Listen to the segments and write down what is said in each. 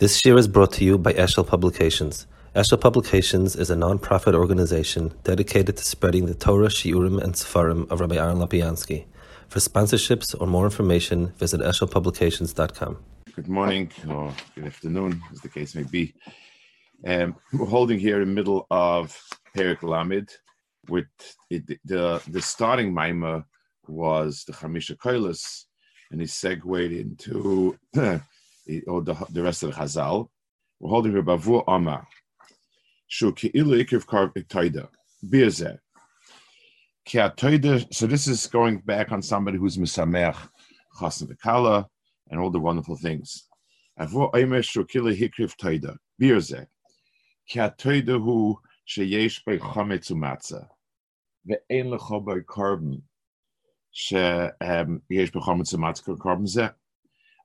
This year is brought to you by Eshel Publications. Eshel Publications is a non-profit organization dedicated to spreading the Torah, Shiurim, and Sefarim of Rabbi Aaron Lopiansky. For sponsorships or more information, visit eshelpublications.com. Good morning or good afternoon, as the case may be. Um, we're holding here in the middle of Perik Lamed, with it, the the starting maima was the Chamisha Koilis, and he segued into or oh, the, the rest of the Chazal. We're holding here Bavu Amma. Shu Ki'ilu Ikriv Karv Iktaida. Birzeh. So this is going back on somebody who's Misamech, Chasna Vikala, and all the wonderful things. Avu Aimer Shu Ki'ilu Ikriv Taida. Birzeh. Ki atoida hu sheyesh bei chometz umatzah. Ve'en lecho um, bei korban. Sheyesh bei chometz umatzah korban zeh.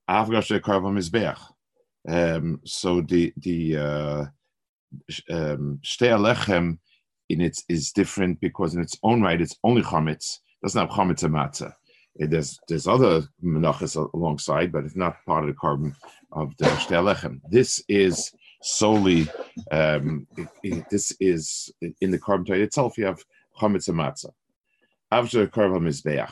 Avgash Karva Mizbeach. Um, so the the uh, um, Lechem in its is different because in its own right it's only chametz. Doesn't have chametz and matzah. There's there's other menachas alongside, but it's not part of the korban of the Lechem. This is solely um, it, it, this is in the korban itself. You have chametz and matzah. After Karva Mizbeach.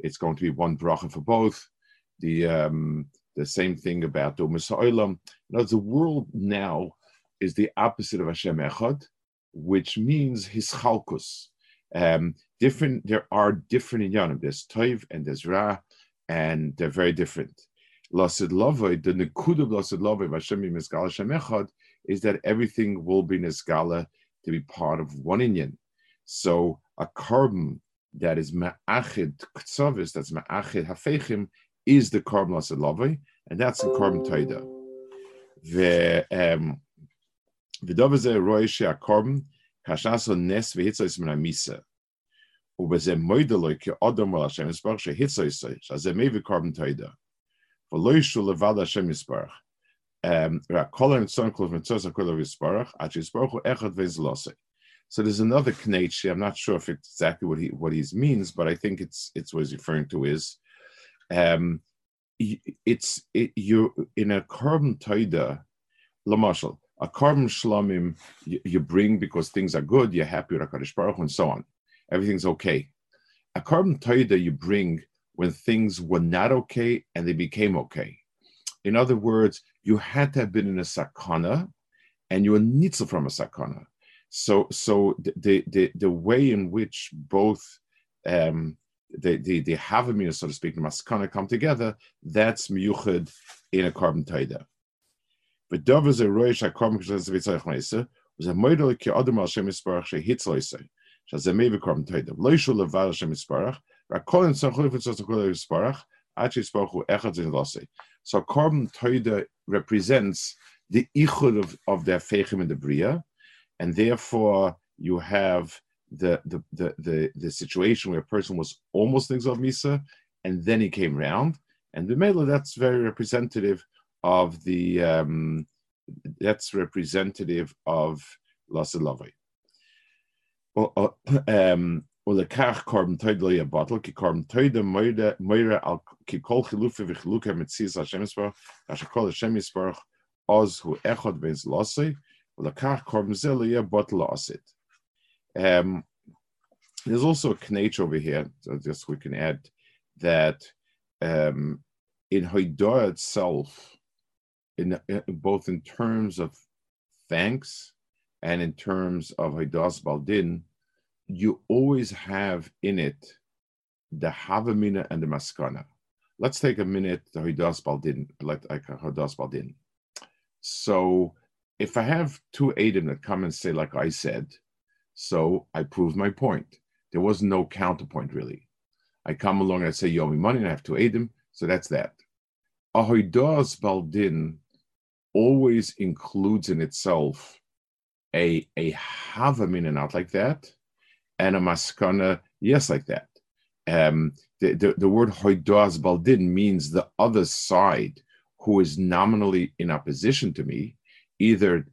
it's going to be one bracha for both. The um, the same thing about Umas Ha'olam. Now, the world now is the opposite of Hashem Echad, which means His Chalkus. Um, different. There are different inyanim. There's Toiv and there's Ra, and they're very different. Lasid Lavoi, the Nikud of Lasid Lavoi, Hashem Mizgal Hashem Echad, is that everything will be Nizgala to be part of one inyan. So a korban that is ma'achid ktsovis, that's ma'achid hafechim, is the korban lasalovay, and that's the korban toida. The um, the dovaze roishi a kashaso nes vehitzois mina misa. Ubeze moideloy ke odom wal Hashem yisparach shehitzoisoi shazeh mevi korban toida. V'loi shu levad Hashem yisparach. Um, Rakolim tzon klov mitzos akol of yisparach, at yisparachu echad vez. So there's another knetch. I'm not sure if it's exactly what he what he means, but I think it's it's what he's referring to is, um, it's it, you in a korban taida, lamashal a korban shlamim you, bring because things are good, you're happy with Hakadosh Baruch and so on, everything's okay. A korban taida you bring when things were not okay and they became okay. In other words, you had to have been in a sakana, and you were nitzel from a sakana so so the the the way in which both um, the the the havamina, so to speak, the maskana come together, that's miyuchad in a korban taida. But dov is a roish meisa was a moidel ki adam al shem isparach she a meve korban taida loishu levar shem isparach rakol in vitzayich tzachul isparach achi echad. So korban taida represents the ichud of, of the fechim and the bria, and therefore you have the the the the, the situation where a person was almost things of misa, and then he came round, and the mela that's very representative of the um, that's representative of lasilavi. Well, uh, um, ולקח קורבן תויד לא יהיה בוטל, כי קורבן תויד מוירה על כי כל חילופי וחילוקי מציז השם יסברך, כאשר כל השם יסברך, עוז הוא אחד בין זלוסי, um, there's also a knach over here, so just we can add that um, in Haidah itself, in, in, both in terms of thanks and in terms of Haidas Baldin, you always have in it the Havamina and the Maskana. Let's take a minute to Haidas Baldin, like Haidas Baldin. So if I have two Adam that come and say, like I said, so I proved my point. There was no counterpoint really. I come along and I say, me money, and I have two Adam, so that's that. Ahoidas Baldin always includes in itself a a have a meaning out like that, and a maskana yes like that. Um, the, the, the word hoidoaz baldin means the other side who is nominally in opposition to me, either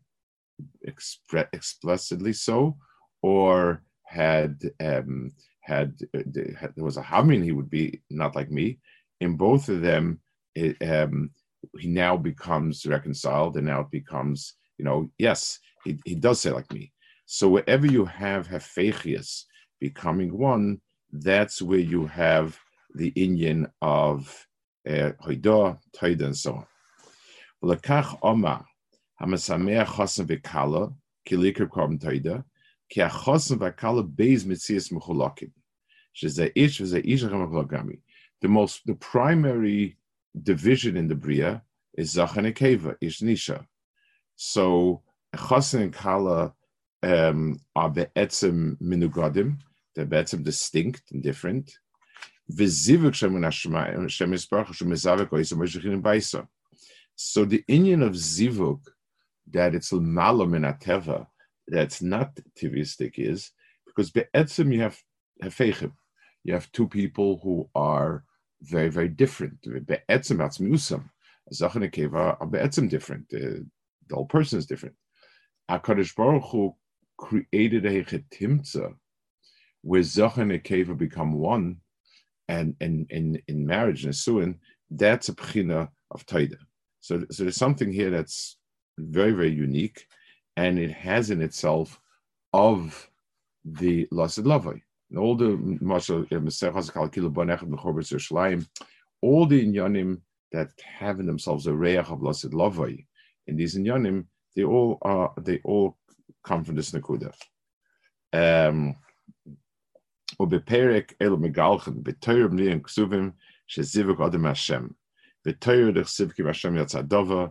expre- explicitly so or had um, had, uh, had there was a hamin he would be not like me. In both of them, it, um, he now becomes reconciled, and now it becomes you know yes he, he does say like me. So wherever you have hefechias becoming one, that's where you have the Indian of Hoidah, uh, and so on. Lekach Omar, Chosen Korban Ki Beis Mitzias. The most, the primary division in the Bria is Zachan Ekeva, Ish Nisha. So Chosen and Kala um, are be'etzem minugadim, they're be'etzem distinct and different. So the Indian of zivuk, that it's malam in ateva, that's not tivistic, is because be'etzem you have hefechim. You have two people who are very, very different. Be'etzem atzmiusam. Zachan and Keva are be'etzem different. The, the whole person is different. HaKadosh Baruch Hu created a chetimtza where Zachan and Keva become one, and in in in marriage and suin, that's a pchina of taida. So, so there's something here that's very very unique, and it has in itself of the lasted lavai. All the all the inyanim that have in themselves a reach of lasted lavai, in these inyanim, they all are they all come from this nakuda. Um, ובפרק אלו מגלחן, בתויר בני כסובים שזיווג אדם השם. בתויר דכסיב כי מהשם יצא דובה,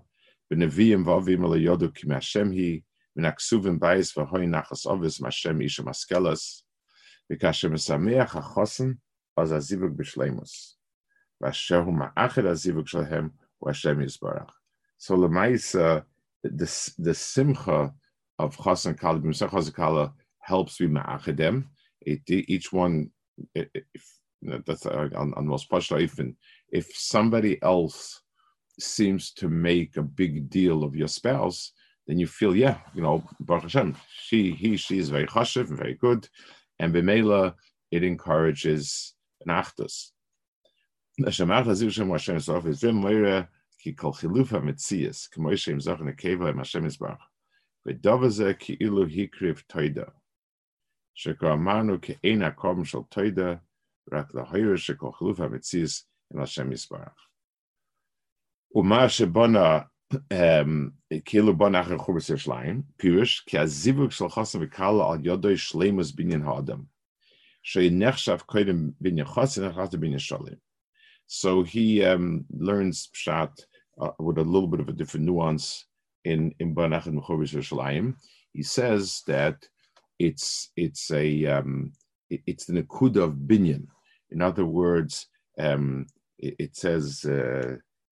B'neviim v'avim ala yodu ki hi, v'naksuvim b'ayis v'hoi nachas ovis isha maskelas, az b'shleimus. Shalhem v'ashem yizbarach. So the, the simcha of chosen kala, b'mesach chosen kala, helps be ma'achedem. Each one, if, that's on, on most pashla, if, if somebody else seems to make a big deal of your spouse, then you feel, yeah, you know, Baruch Hashem, she, he, she is very chashiv and very good, and b'meila it encourages an achdus. כי כל חילוף המציאס, כמו שהם זוכן הקבע עם השם יזבח, ודבר זה כאילו הקריב תוידה, שכבר אמרנו כי אין הקורבן של תוידה, רק להויר שכל חילוף המציאס עם השם יזבח. Bona um Bona Azivuk al Hadam. Nechshav Shalim. So he um, learns Pshat uh, with a little bit of a different nuance in in Banach and Mechubis Yerushalayim. He says that it's it's a um, it's the Nakuda of Binyan. In other words, um, it, it, says. Uh,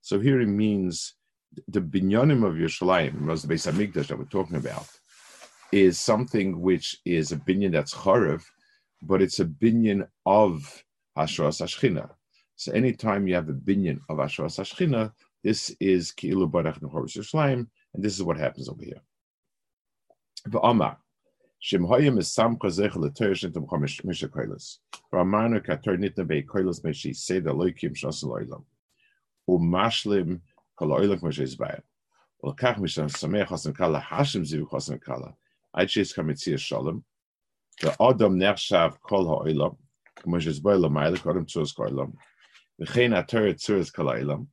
So here it means the binyanim of Yerushalayim, was the base Hamikdash that we're talking about, is something which is a binyan that's charev, but it's a binyan of Hashras Hashchina. So anytime you have a binyan of Hashras Hashchina, this is Ki'ilu Barach Nechorus Yerushalayim, and this is what happens over here. Shimhoyim is sam kozech leterish nitim chomish misha koilas. Ramanu kator nitim bei koilas meshi seda loikim shosel oilam. Umashlim kol oilam meshi zbayim. Olkach misham sameh chosem kala hashim zivu chosem kala. Ad sheis kamitzir shalom. The odom nechshav kol ha'oilam. Meshi zbay lamayla kodem tzurz koilam. V'chein ator tzurz kol ha'oilam.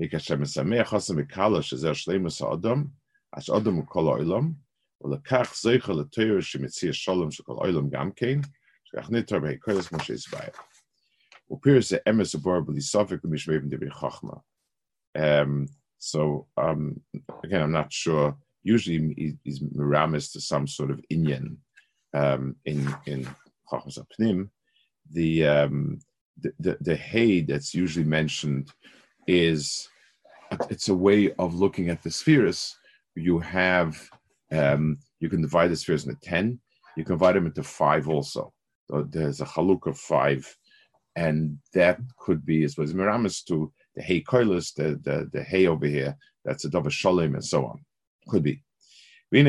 V'kashem sameh chosem kala shezer shleimus ha'odom. As odom kol ha'oilam. העולם, ולקח זכר לתואר שמציע שלום של כל העולם גם כן, שכך ניתר בהקרס כמו שהסביר. ופירס זה אמס הבור בלי סופק למשווים דברי חוכמה. Um, so um, again, I'm not sure. Usually, he's miramis to some sort of inyan um, in in Chachmas Apnim. The, um, the the the hay that's usually mentioned is it's a way of looking at the spheres. You have um, you can divide the spheres into ten. You can divide them into five also. So there's a haluk of five, and that could be as well as miramis to the hay koilis, the the the hay over here. That's a dava shalom and so on. Could be. And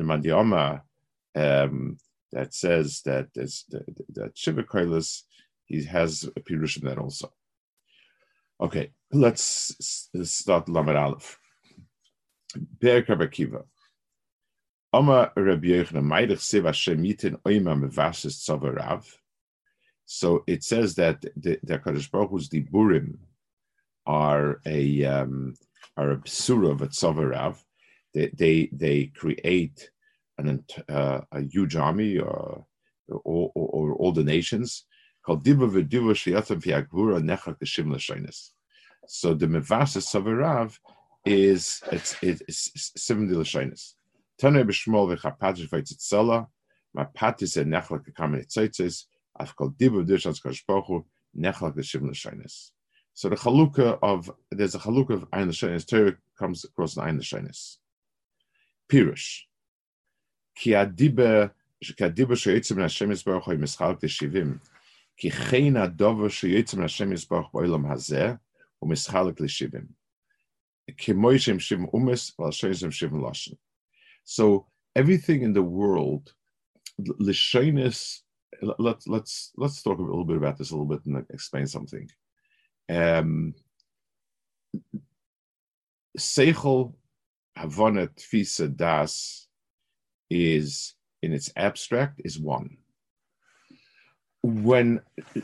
the mandiyama um, that says that that, Shiva Kailas, he has a pirush in that also. Okay, let's, start Lamed Aleph. Perek Rabbi Oma Rabbi Yochanan Meidach Siv Hashem Yitin Oima Mevashis Tzavarav. So it says that the, the Kadosh Baruch Hu's Diburim are a um, are a surah of a Tzavarav. They, they they create an, uh, a huge army or, or, or, or all the nations so the mevasa savirav is it's it's similar to shyness. Tana b'shmol v'chapadziv v'itzitzela mapatis and nechlak kamen tzitzis afkol dibu dishas kashpochu nechlak l'shim l'shyness. So the haluka of there's a haluka of ein l'shyness. Torah comes across an ein l'shyness. Pirush ki adibe ki adibe sheyitzim l'Hashem yisbarach ha'yimischalak l'shivim. כי כן הדובר שיוצא מן השם יסברך בעולם הזה, הוא משחק לשבעים. כמו שהם שבעים אומס, ועל שם הם שבעים לשן. So everything in the world, Lishonis, let's let's let's talk a little bit about this a little bit and explain something. Um, Seichel Havonet Fisa Das is in its abstract is one. when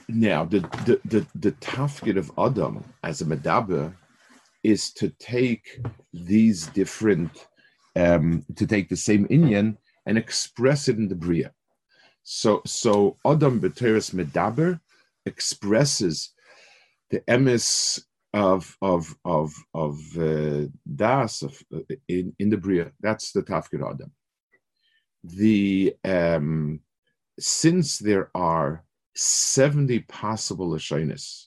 now the the the, the tafkid of Adam as a medaber is to take these different um, to take the same inyan and express it in the bria. So so Adam B'teres medaber expresses the emes of of of of uh, das of, uh, in in the bria. That's the tafkid Adam the um, since there are 70 possible lashonis,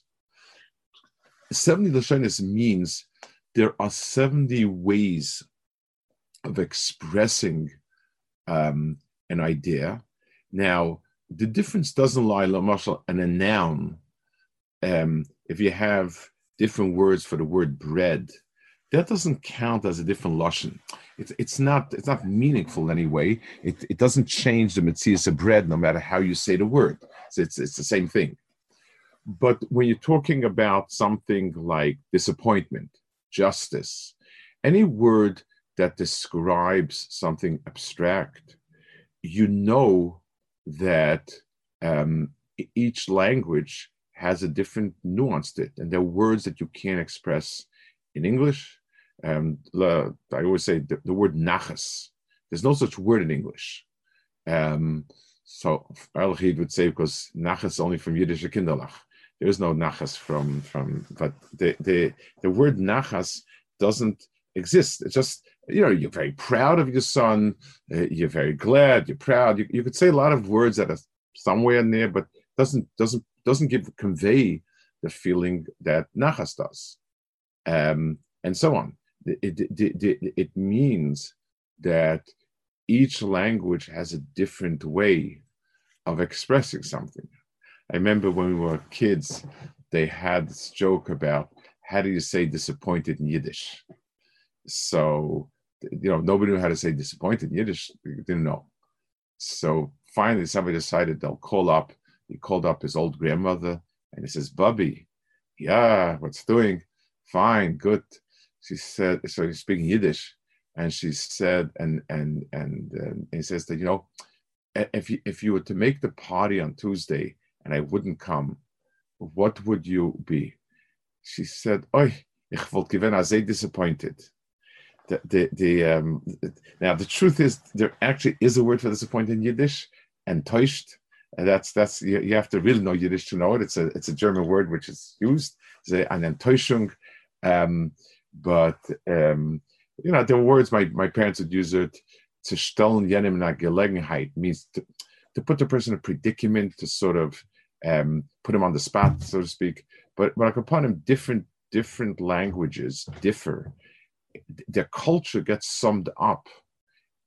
70 lashonis means there are 70 ways of expressing um, an idea. Now, the difference doesn't lie, Lamashal, in a noun. Um, if you have different words for the word bread, that doesn't count as a different lashon. It's it's not it's not meaningful anyway. It it doesn't change the mitzias of bread no matter how you say the word. So it's it's the same thing. But when you're talking about something like disappointment, justice, any word that describes something abstract, you know that um, each language has a different nuance to it, and there are words that you can't express in English, um, I always say the, the, word nachas. There's no such word in English. Um, so Erlachid would say because nachas only from Yiddish kinderlach. There is no nachas from from, but the the the word nachas doesn't exist. It's just you know you're very proud of your son. Uh, you're very glad. You're proud. You, you could say a lot of words that are somewhere in there, but doesn't doesn't doesn't give convey the feeling that nachas does, um, and so on it, it, it, it means that each language has a different way of expressing something. I remember when we were kids, they had this joke about how do you say disappointed in Yiddish? So, you know, nobody knew how to say disappointed in Yiddish, didn't know. So finally, somebody decided they'll call up. He called up his old grandmother and he says, Bubby, yeah, what's doing? Fine, good she said, so he's speaking Yiddish, and she said, and and and, um, he says that you know, if you if you were to make the party on Tuesday and I wouldn't come, what would you be? She said, Oi, ich wollte gewinnen, I disappointed. The, the, the, um, now, the truth is, there actually is a word for disappointed in Yiddish, and täuscht. And that's that's you, you, have to really know Yiddish to know it. It's a it's a German word which is used, and Enttäuschung. Um, but um, you know, the words my, my parents would use it to stellen jenem na Gelegenheit means to, to put the person in a predicament, to sort of um, put him on the spot, so to speak. But but upon him, different different languages differ. Their culture gets summed up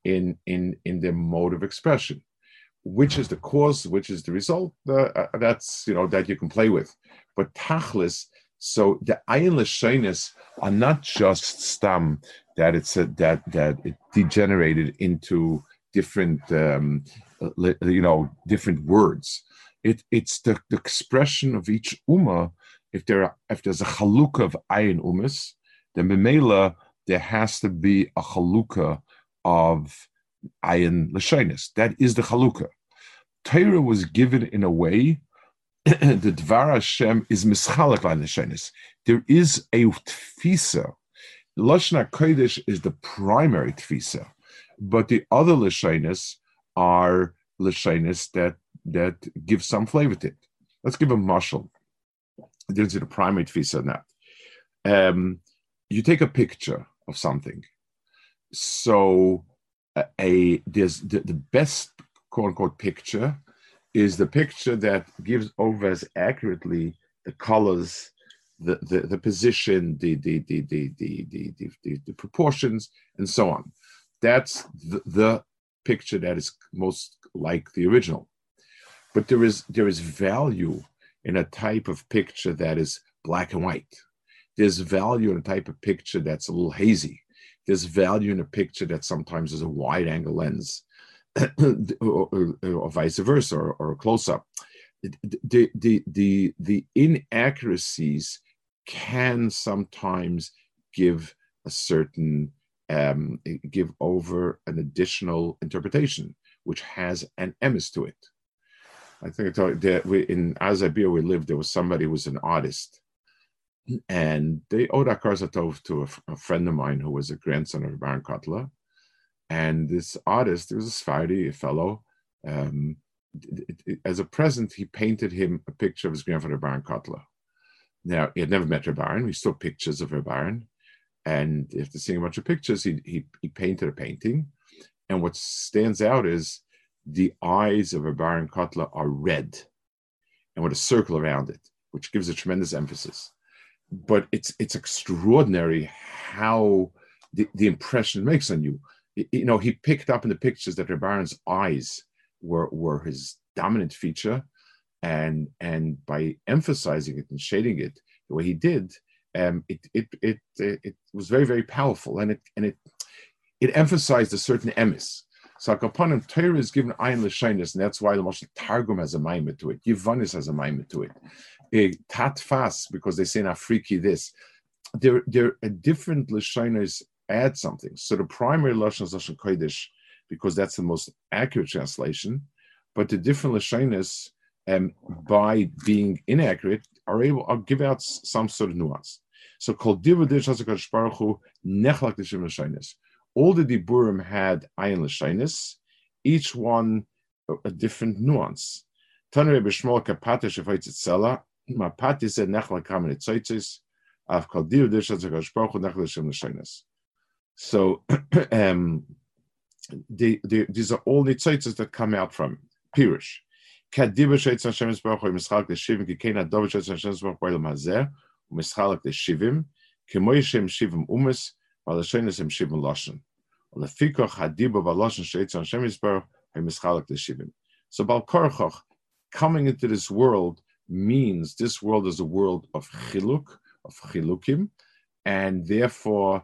in in in their mode of expression. Which is the cause, which is the result? Uh, that's you know that you can play with. But tachlis, so the ayin l'shainis are not just stam that it's a, that that it degenerated into different um, you know different words. It it's the, the expression of each umma. If there are, if there's a chalukah of ayin umas, then b'meila there has to be a chalukah of ayin l'shainis. That is the chalukah. Torah was given in a way the Dvar Hashem is mischalek l'shenis. There is a tfisa. Lashna Kodesh is the primary tfisa, but the other l'shenis are l'shenis that that give some flavor to it. Let's give a mashal. There's the primary tfisa now. Um, you take a picture of something. So a, a there's the, the best quote unquote picture is the picture that gives over as accurately the colors, the, the, the position, the, the, the, the, the, the, the, the proportions, and so on. That's the, the picture that is most like the original. But there is there is value in a type of picture that is black and white. There's value in a type of picture that's a little hazy. There's value in a picture that sometimes is a wide angle lens. Or, or, vice versa, or, or close up. The, the, the, the inaccuracies can sometimes give a certain um, give over an additional interpretation, which has an emis to it. I think I told you that we, in Azabir we lived, there was somebody who was an artist. And they owed Akarzatov to a, a, friend of mine who was a grandson of Baron Kotler. And this artist, there was a Sephardi, fellow, um, as a present, he painted him a picture of his grandfather, Baron Kotler. Now, he had never met Baron. We saw pictures of her Baron. And after seeing a bunch of pictures, he, he, he painted a painting. And what stands out is the eyes of Baron Kotler are red and with a circle around it, which gives a tremendous emphasis. But it's it's extraordinary how the, the impression it makes on you you know, he picked up in the pictures that Baron's eyes were were his dominant feature, and and by emphasizing it and shading it the way he did, um, it, it it it was very very powerful, and it and it it emphasized a certain emis. So him, Torah is given ayin l'shainis, and that's why the Moshe Targum has a maimed to it. Yivanis has a maimed to it. A tat fast because they say in Afriki this. There, there are a different l'shainis add something. So the primary lashon is lashon kodesh because that's the most accurate translation. But the different lashonis, um, by being inaccurate, are able to give out some sort of nuance. So called lashonis. All the diburim had ayin lashonis, each one a, different nuance. B'shmol nechlak lashonis. So um, the, the, these are all the tzaitzes that come out from Pirush. Kadiba sheitz shivim. So Bal Korchoch, coming into this world means this world is a world of chiluk, of chilukim, and therefore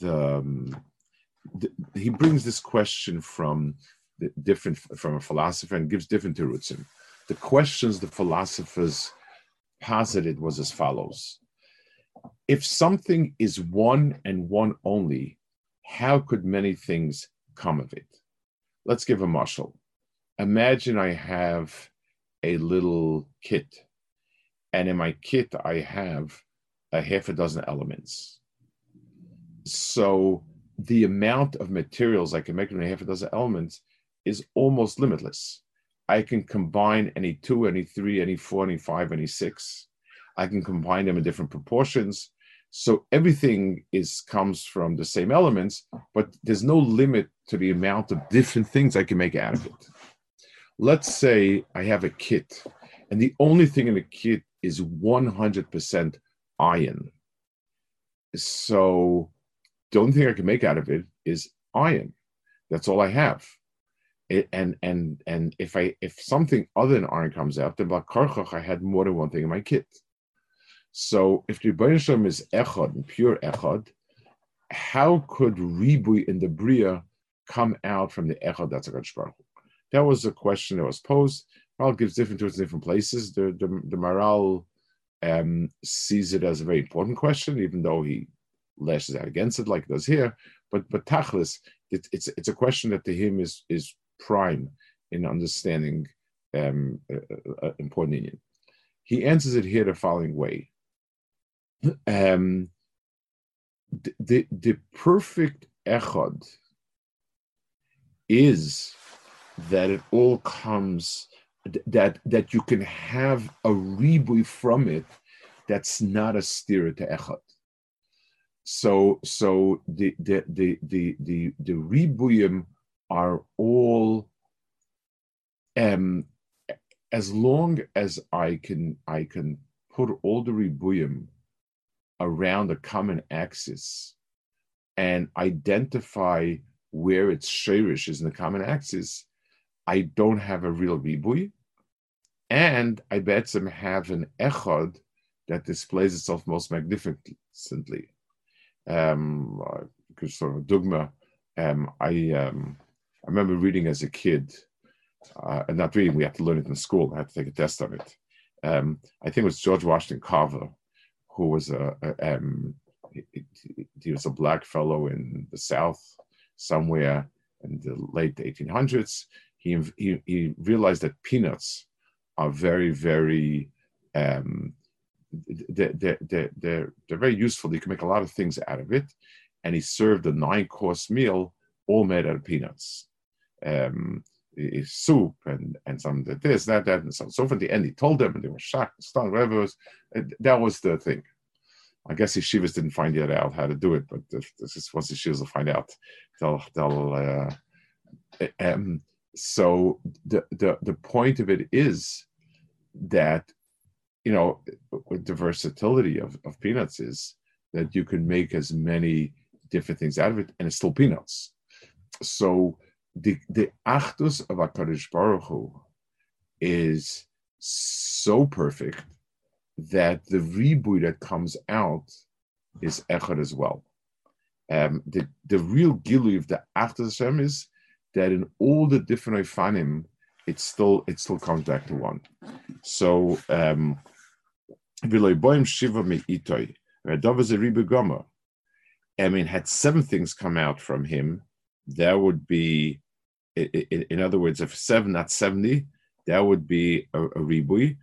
the, um, the, he brings this question from different from a philosopher and gives different terutzim. The questions the philosophers posited was as follows: If something is one and one only, how could many things come of it? Let's give a marshal. Imagine I have a little kit, and in my kit I have a half a dozen elements. So the amount of materials I can make in a half a dozen elements is almost limitless. I can combine any two, any three, any four, any five, any six. I can combine them in different proportions. So everything is comes from the same elements, but there's no limit to the amount of different things I can make out of it. Let's say I have a kit, and the only thing in the kit is 100% iron. So the only thing I can make out of it is iron. That's all I have. It, and and and if I if something other than iron comes out, then Bakarchach, I had more than one thing in my kit. So if the Rebbeinu is echad, and pure echad, how could ribui in the bria come out from the echad that's a Baruch That was a question that was posed. Maharal gives different to different places. The the, the Maharal um, sees it as a very important question, even though he lashes out against it like it does here. But but Tachlis, it, it's it's a question that to him is is prime in understanding um, uh, uh, important union. He answers it here the following way um, the, the perfect echad is that it all comes that that you can have a ribui from it that's not a steer to echad. So so the the the the the, the ribuyim are all um as long as I can I can put all the ribuyim around a common axis and identify where its shirish is in the common axis, I don't have a real ribui, and I bet some have an echad that displays itself most magnificently. Um, because sort of dogma, um, I um, I remember reading as a kid, uh, and not reading. We had to learn it in school. I had to take a test on it. Um, I think it was George Washington Carver who was a, a um, he, he, was a black fellow in the South somewhere in the late 1800s. He, he, he realized that peanuts are very, very, um, they're, they're, they're, they're, very useful. You can make a lot of things out of it. And he served a nine course meal all made out of peanuts. Um, soup and and some this that that and so so from the end he told them and they were shocked stunned whatever it was that was the thing I guess yeshivas didn't find yet out how to do it but this is once yeshivas will find out they'll they'll uh, um, so the the the point of it is that you know the versatility of, of peanuts is that you can make as many different things out of it and it's still peanuts so the the achdus of Hakadosh Baruch Hu is so perfect that the ribui that comes out is echad as well. Um, the the real gilui of the achdus Hashem is that in all the different ifanim, it still it still comes back to one. So um, itoy. I mean, had seven things come out from him, there would be in, other words, if seven, not 70, that would be a, a ribui.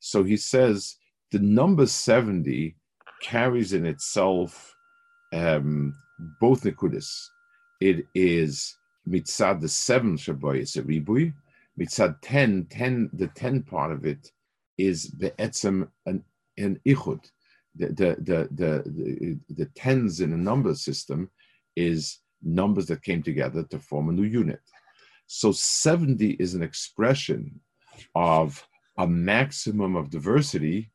So he says the number 70 carries in itself um, both nikudis. It is mitzad the seven is a ribui, mitzad 10, 10, the 10 part of it is be'etzem an, an ichud. The, the, the, the, the, tens in a number system is numbers that came together to form a new unit. So 70 is an expression of a maximum of diversity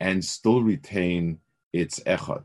and still retain it's echad.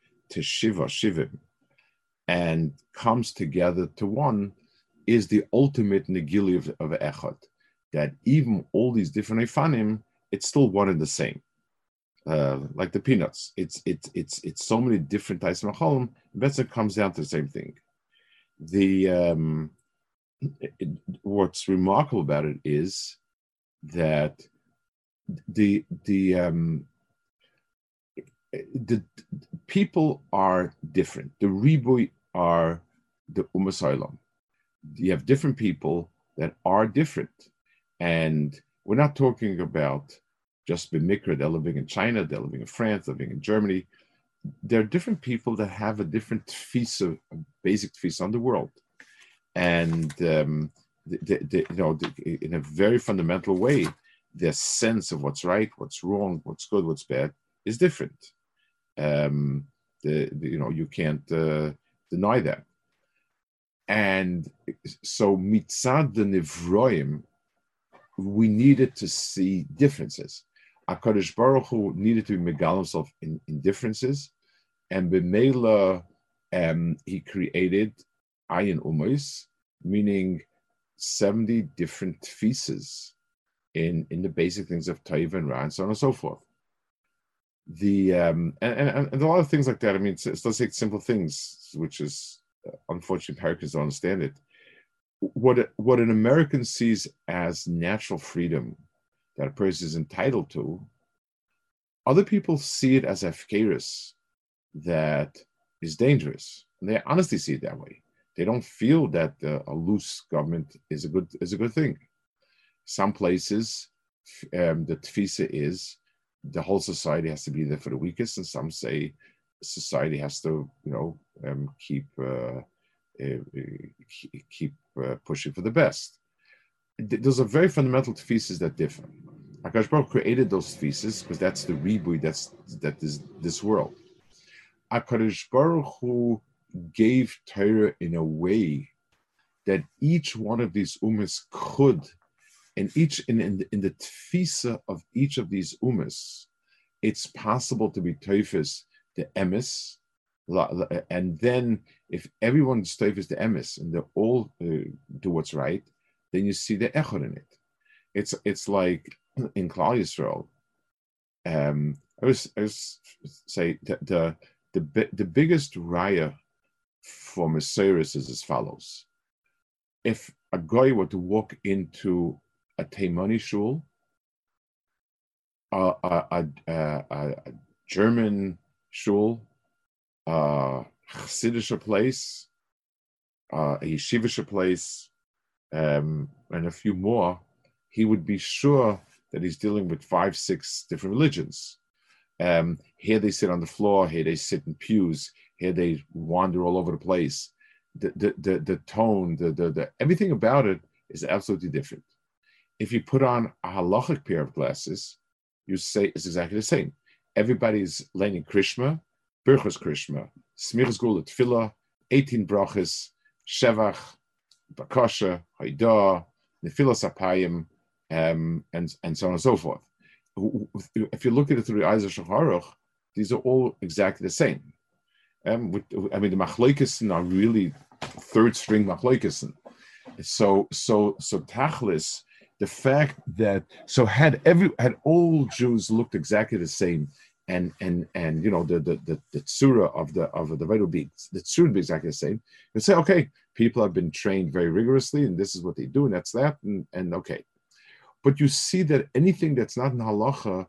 to Shiva, Shivim, and comes together to one is the ultimate negili of, of Echad. That even all these different Ifanim, it's still one and the same. Uh, like the peanuts, it's it's it's it's so many different types of machalim. Eventually, comes down to the same thing. The um, it, what's remarkable about it is that the the um, the people are different. The ribui are the umasailam. You have different people that are different, and we're not talking about just Bimikra, they're living in China, they're living in France, they're living in Germany. There are different people that have a different tfisa, basic tfisa on the world, and um, you know, in a very fundamental way, their sense of what's right, what's wrong, what's good, what's bad is different. Um, the, the, you know, you can't uh, deny that. And so mitzad the nivroim, we needed to see differences. Akadosh Baruch Hu needed to be megal himself in, in differences, and b'meila um, he created ayin umos, meaning seventy different pieces in in the basic things of Taiva and Ra and so on and so forth the um, and, and, and a lot of things like that. I mean, it's, let's take simple things, which is uh, unfortunately Americans don't understand it. What what an American sees as natural freedom that a person is entitled to, other people see it as efkerus that is dangerous, and they honestly see it that way. They don't feel that uh, a loose government is a good is a good thing. Some places, um, the tfisa is the whole society has to be there for the weakest, and some say society has to, you know, um, keep uh, uh, keep uh, pushing for the best. There's a very fundamental thesis that differ. Akash Baruch created those theses because that's the reboot that's that is this world. Akash Baruch who gave Torah in a way that each one of these umas could in each in, in, in the tfisa of each of these umas, it's possible to be teufis the emis, and then if everyone's teufis the emis and they all uh, do what's right, then you see the echor in it. It's it's like in Klal Yisrael. Um, I was I was say the the the, the biggest raya for Messias is as follows: If a guy were to walk into a Taimani shul, a, a, a, a German shul, a Hasidic place, a yeshivish place, um, and a few more, he would be sure that he's dealing with five, six different religions. Um, here they sit on the floor, here they sit in pews, here they wander all over the place. The the the, the tone, the, the the everything about it is absolutely different. If you put on a halachic pair of glasses, you say it's exactly the same. Everybody's learning Krishma, Birchas Krishma, Smichas Gula Tfilah, 18 brachas, Shevach, Bakasha, Haidah, Nefilas Apayim, um, and, and so on and so forth. If you look at it through the eyes of Shacharuch, these are all exactly the same. Um, with, I mean, the Machloikesen are really third string Machloikesen. So, so, so Tachlis, the fact that so had every had all Jews looked exactly the same, and and and you know the the the, the tsura of the of the vital be the tsura would be exactly the same. You say, okay, people have been trained very rigorously, and this is what they do, and that's that, and and okay. But you see that anything that's not in halacha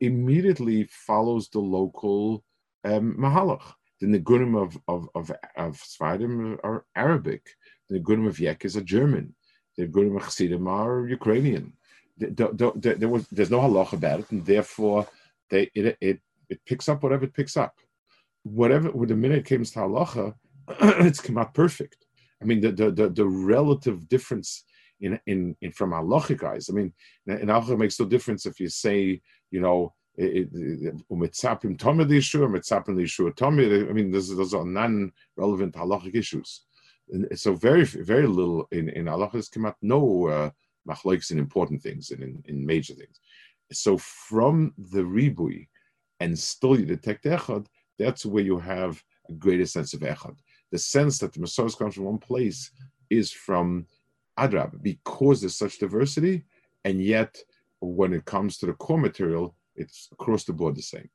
immediately follows the local um, mahalach. The nigunim of of of, of Sfardim are Arabic. The nigunim of Yek is a German the Gurim Chassidim are Ukrainian. There was, there's no halach about it, and therefore they, it, it it picks up whatever it picks up. Whatever, when the minute it comes to halacha, it's come out perfect. I mean, the, the, the, the relative difference in, in, in from halachic eyes. I mean, in halacha makes no difference if you say, you know, umitzapim tomid issue, umitzapim issue. I mean, those, those are non-relevant halachic issues. So very, very little in, in halacha has out no uh, in important things and in, in major things. So from the ribui and still you detect echad, that's where you have a greater sense of echad. The sense that the Messiah comes from one place is from Adrab, because there's such diversity, and yet when it comes to the core material, it's across the board the same.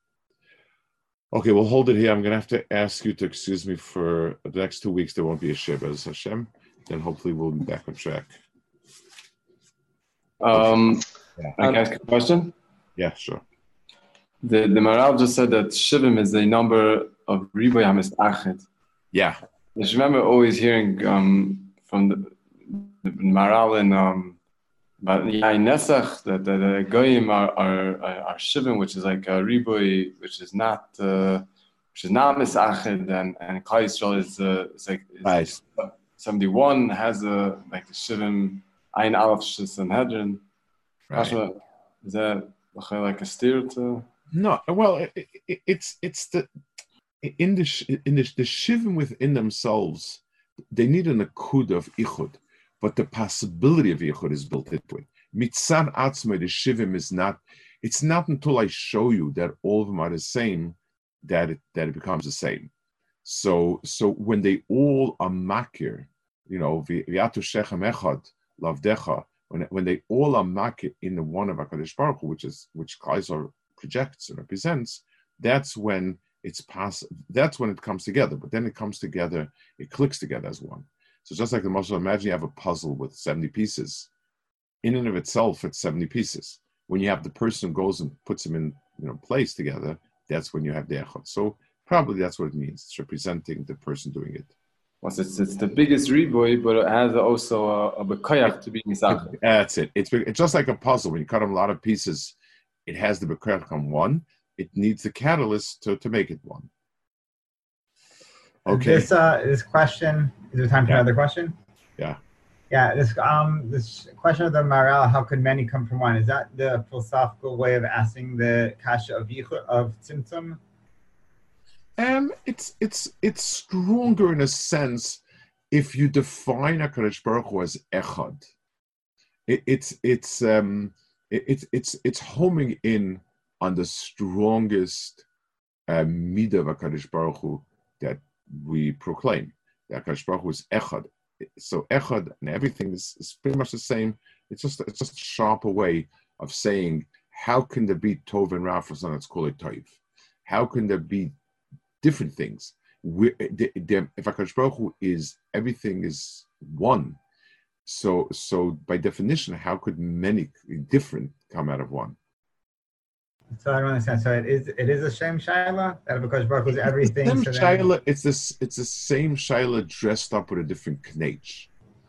Okay, we'll hold it here. I'm going to have to ask you to excuse me for the next two weeks. There won't be a as Hashem. Then hopefully we'll be back on track. Um, yeah. I can ask a question? Yeah, sure. The the Maharal just said that Shivim is the number of Riboy Hamis Achet. Yeah. I remember always hearing um, from the, the Maharal and um, but yeah, in Netzach, that the, the Goyim are, are, are Shivim, which is like a Riboy, which is not. Uh, which is not misached, and and Klal Yisrael is, uh, is like is nice. seventy one has a like the shivim ein aleph Sanhedrin. Right. Is that like a steer to? No, well, it, it, it's it's the in the in the, the shivim within themselves, they need an akud of ichud, but the possibility of Yichud is built into it. Mitzad atzma, the shivim is not. It's not until I show you that all of them are the same that it, that it becomes the same. So so when they all are makir, you know, v'yatu shechem echad lavdecha, when when they all are makir in the one of Hakadosh Baruch Hu, which is which Kaiser projects and represents, that's when it's possible. That's when it comes together. But then it comes together, it clicks together as one. So just like the Muslim, imagine you have a puzzle with seventy pieces. In and of itself, it's seventy pieces. When you have the person who goes and puts them in you know place together, that's when you have the echad. So probably that's what it means. It's representing the person doing it. Well, it's, it's the biggest riboy, but it has also a, a bekoyach to be misach. That's it. It's, it's just like a puzzle. When you cut them a lot of pieces, it has the bekoyach on one. It needs the catalyst to, to make it one. Okay. This uh, this question is there time for yeah. another question? Yeah. Yeah. This um this question of the Maharal, how could many come from one? Is that the philosophical way of asking the kasha of yichur, of tzimtzum? Um, it's it's it's stronger in a sense if you define a Hakadosh Baruch Hu as echad. It, it's it's um it, it's it's it's homing in on the strongest uh, midah of a Hakadosh Baruch Hu that we proclaim. That Hakadosh Baruch Hu is echad. So echad and everything is, is pretty much the same. It's just it's just a sharper way of saying how can there be tov and ra for something that's called a tov? How can there be different things. We, the, the, if Hakadosh Baruch Hu is everything is one, so so by definition, how could many different come out of one? So I don't understand. So it is it is a same shaila that because Baruch is everything. It's the same shaila. It's this. It's the same shaila dressed up with a different knach.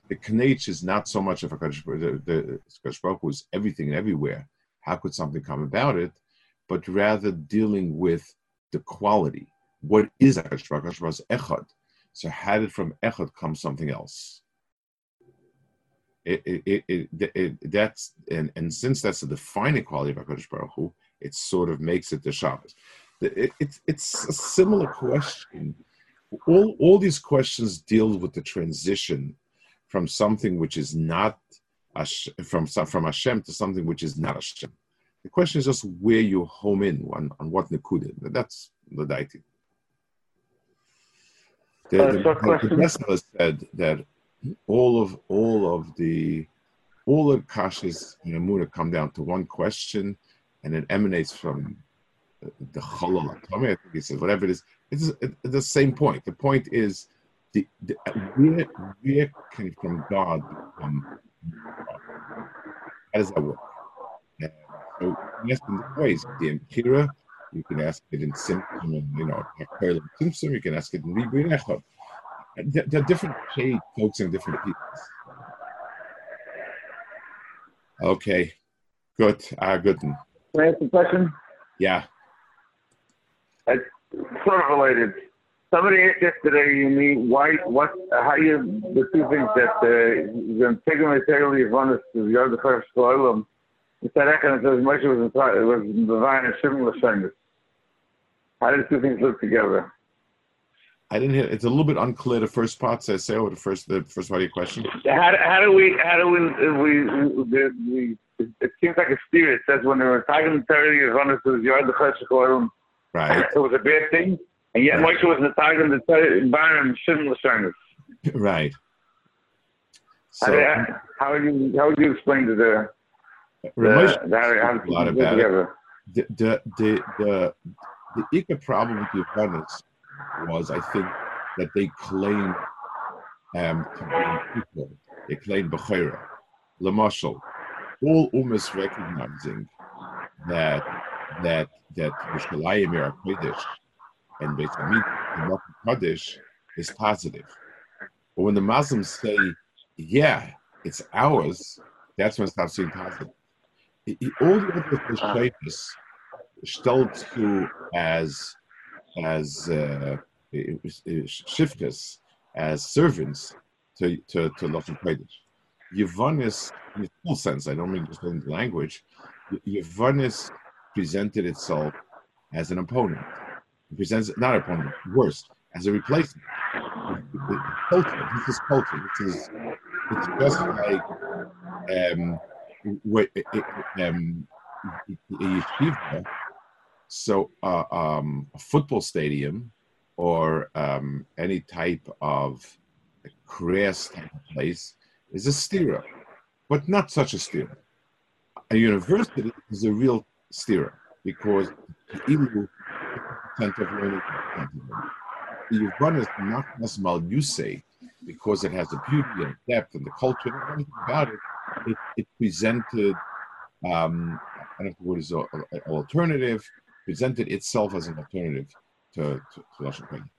The knach is not so much of a the, the Baruch is everything and everywhere. How could something come about it? But rather dealing with the quality what is Akash Baruch was Echad. So how did from Echad come something else? It, it, it, it, that's and, and since that's the defining quality of Hakadosh Baruch Hu, it sort of makes it the Shabbos. It, it, it's a similar question. All all these questions deal with the transition from something which is not from from Hashem to something which is not Hashem. The question is just where you home in on, on what Nekudah. That's the deity. The, uh, the, the, the said that all of all of the all the kashas in Amuna come down to one question, and it emanates from the chalal. I think he says whatever it is. It's, the same point. The point is the, the where where can from God become How does that work? And so yes, in ways the Impira you can ask it in tzimtzum and you know, in tzimtzum. You can ask it in Ribui Echad. There are different shades focusing different people. Okay, good. Uh, good. Can I ask a question? Yeah. it's sort of related. Somebody asked yesterday you mean why what how you the two things that uh the Tegel Tegel Yvonne is the other first Olam. It's that Ekan says Moshe was inside it was divine and similar things. How do the two things look together? I didn't hear. It's a little bit unclear. The first part says say or the first the first part of your question. How, how do we how do we we, we, we it seems like a steer. It says when they were talking to Terry Yvonne is the Olam. Right. It was a bad thing. And yet Moshe was in the target the Byron similar things. Right. How, So do- how would you how would you explain to the Ramesh the, how, how a lot about it. together? the the the the, the Ica problem with the Yavanis was, I think, that they claim um, to be equal. They claimed Bechira. Lamashal, all umas recognizing that that that are Kodesh and Beit and Kodesh is positive. But when the Muslims say, "Yeah, it's ours," that's when it stops being positive. All the other Beshaitis stellt zu as as uh, shifters, as servants to to to Lashon Kodesh. Yavanis, in full sense, I don't mean just in the language. Yavanis presented itself as an opponent. It presents not opponent, worse, as a replacement. Culture. This is culture. This is it's just like um, what um, a yeshiva so uh, um, a football stadium or um, any type of crass place is a stira, but not such a stira. A university is a real stira because the percent of learning the is not you say because it has the beauty and depth and the culture and everything about it. It, it presented um, I don't know what is an alternative, presented itself as an alternative to, to, to Lashon Kodesh.